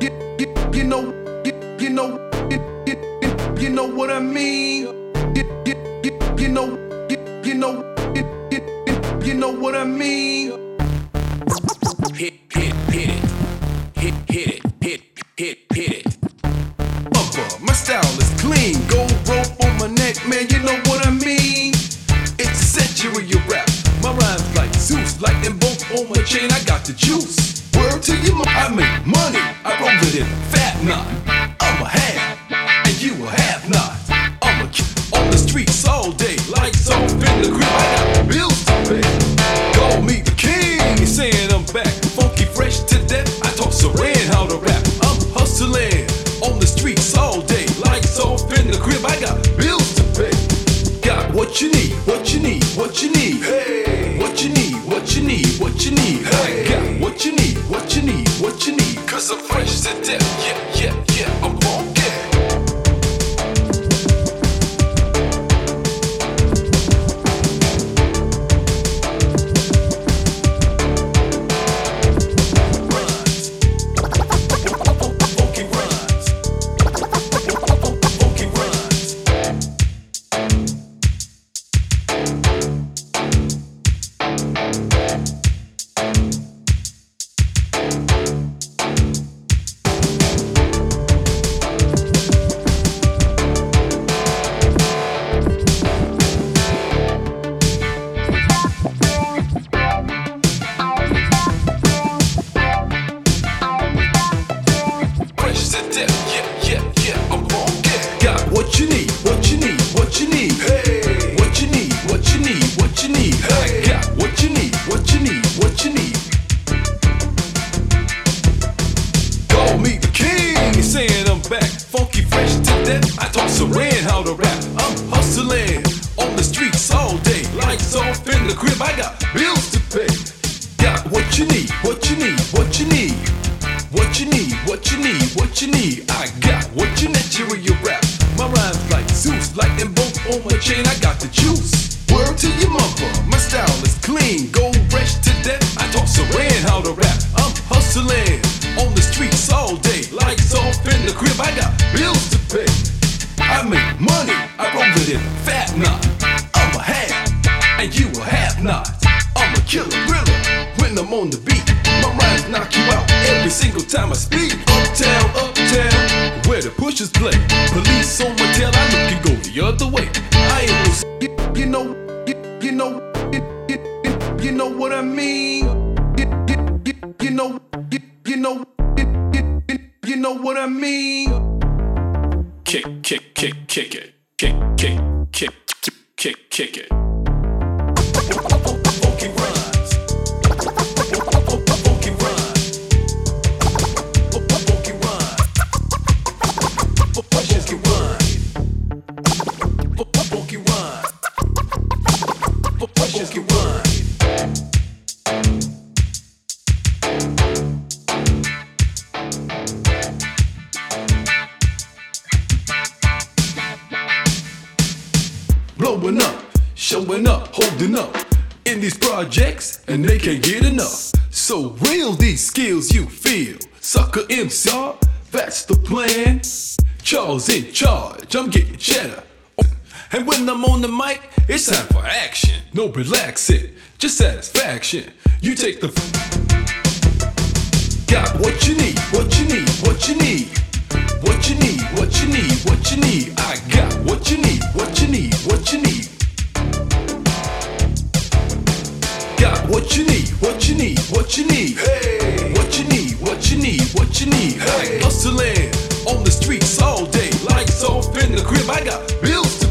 you, know, you, know, you, know what I mean. You, know, you, know, you know what I mean. Taught Saran how to rap. I'm hustling on the streets all day. Lights off in the crib, I got bills to pay. I make money, I roll it in fat knot. I'm a half, and you a half not. I'm a killer thriller when I'm on the beat. My rhymes knock you out every single time I speak. Uptown, uptown, where the pushers play. Police on my tail, I look and go the other way. I ain't no. You, know, you, know, you know what I mean. You, know, you, know, you, you, you know what I mean. Kick, kick, kick, kick it. Kick, kick, kick, kick, kick it. Blowing up, showing up, holding up in these projects, and they can't get enough. So real these skills you feel, sucker MC, that's the plan. Charles in charge, I'm getting cheddar. And when I'm on the mic, it's time for action. No relaxing, just satisfaction. You take the Got what you need, what you need, what you need. What you need, what you need, what you need. I got what you need, what you need, what you need. Got what you need, what you need, what you need. Hey, what you need, what you need, what you need. Hey, hustling on the streets all day, lights off in the crib. I got bills to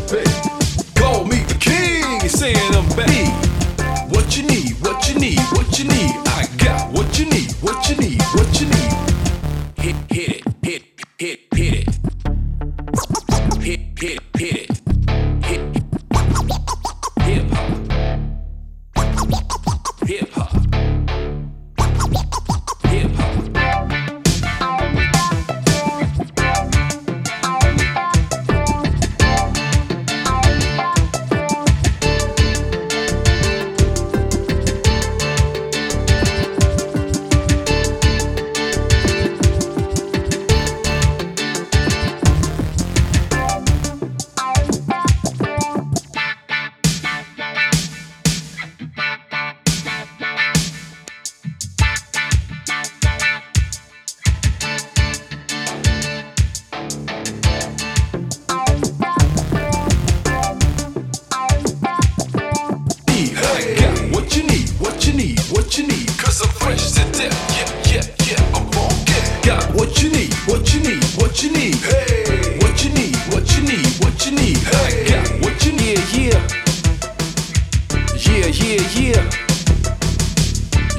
you need, what you need, what you need. Cause I'm fresh to death, yeah, yeah, yeah, I'm funky. Got what you need, what you need, what you need. Hey, what you need, what you need, what you need. Hey, I got what you need, yeah. Yeah, yeah, yeah.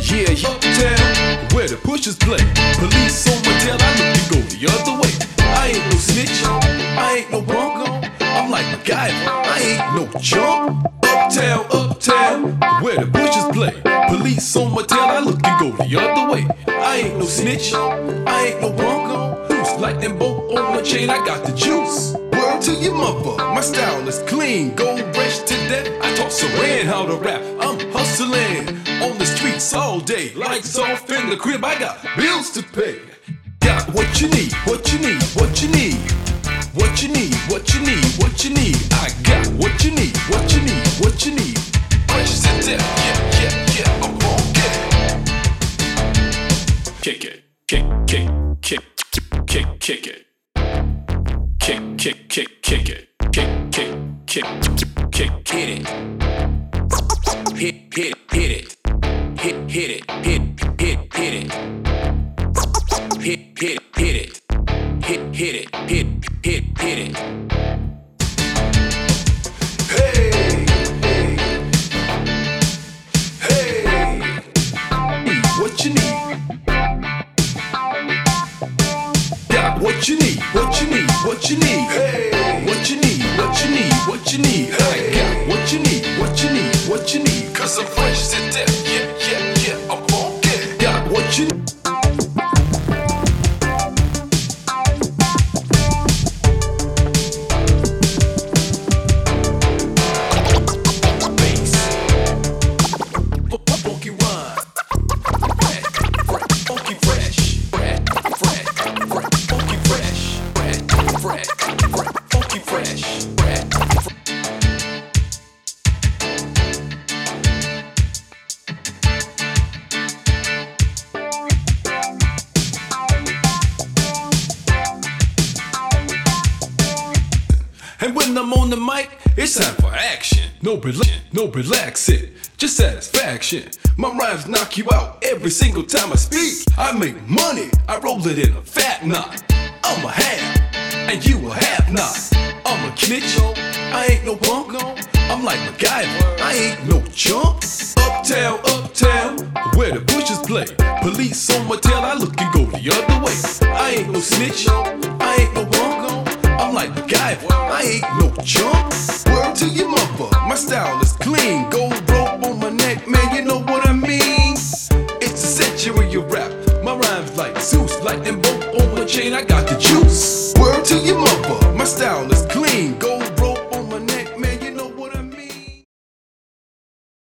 Yeah, yeah. Uptown, where the pushers play. Police on my tail, I look to go the other way. I ain't no snitch, I ain't no bronco. I'm like MacGyver, I ain't no jump. Uptown, uptown, where the bushes play. Police on my tail, I look and go the other way. I ain't no snitch, I ain't no bronco. Like them both on my chain? I got the juice. Word to your mother, my style is clean, gold fresh to death. I taught Saran how to rap. I'm hustling on the streets all day, lights off in the crib. I got bills to pay. Got what you need, what you need, what you need. What you need, what you need, what you need. I got what you need, what you need, kick, kick, kick, kick, it. Kick, kick, kick, kick it. Kick, kick, kick, kick, it. Hit, hit, hit it. Hit, hit it, hit, hit, hit it. Hit, hit, hit it. Hit, hit it, hit, hit, hit it. What you need, what you need. Hey, what you need, what you need, what you need. I No no relaxing, just satisfaction. My rhymes knock you out every single time I speak. I make money, I roll it in a fat knot. I'm a half, and you a half not. Snitch, I ain't no punk. I'm like MacGyver, I ain't no chump. Uptown, uptown, where the bushes play. Police on my tail, I look and go the other way. I ain't no snitch, I ain't no punk. I'm like MacGyver, I ain't no chump. Word to your mother, my style is clean. Gold rope on my neck, man, you know what I mean. It's a century of rap. My rhymes like Zeus, them both on my chain. I got the